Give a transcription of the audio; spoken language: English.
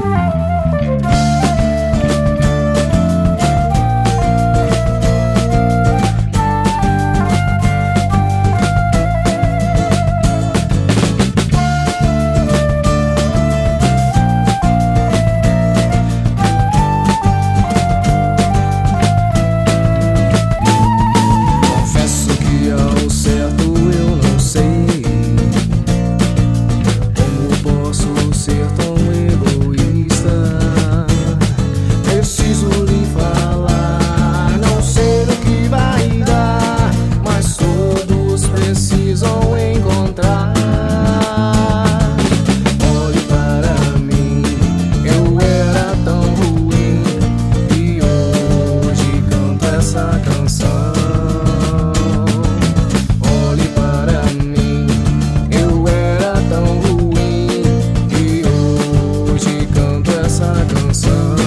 Thank sun.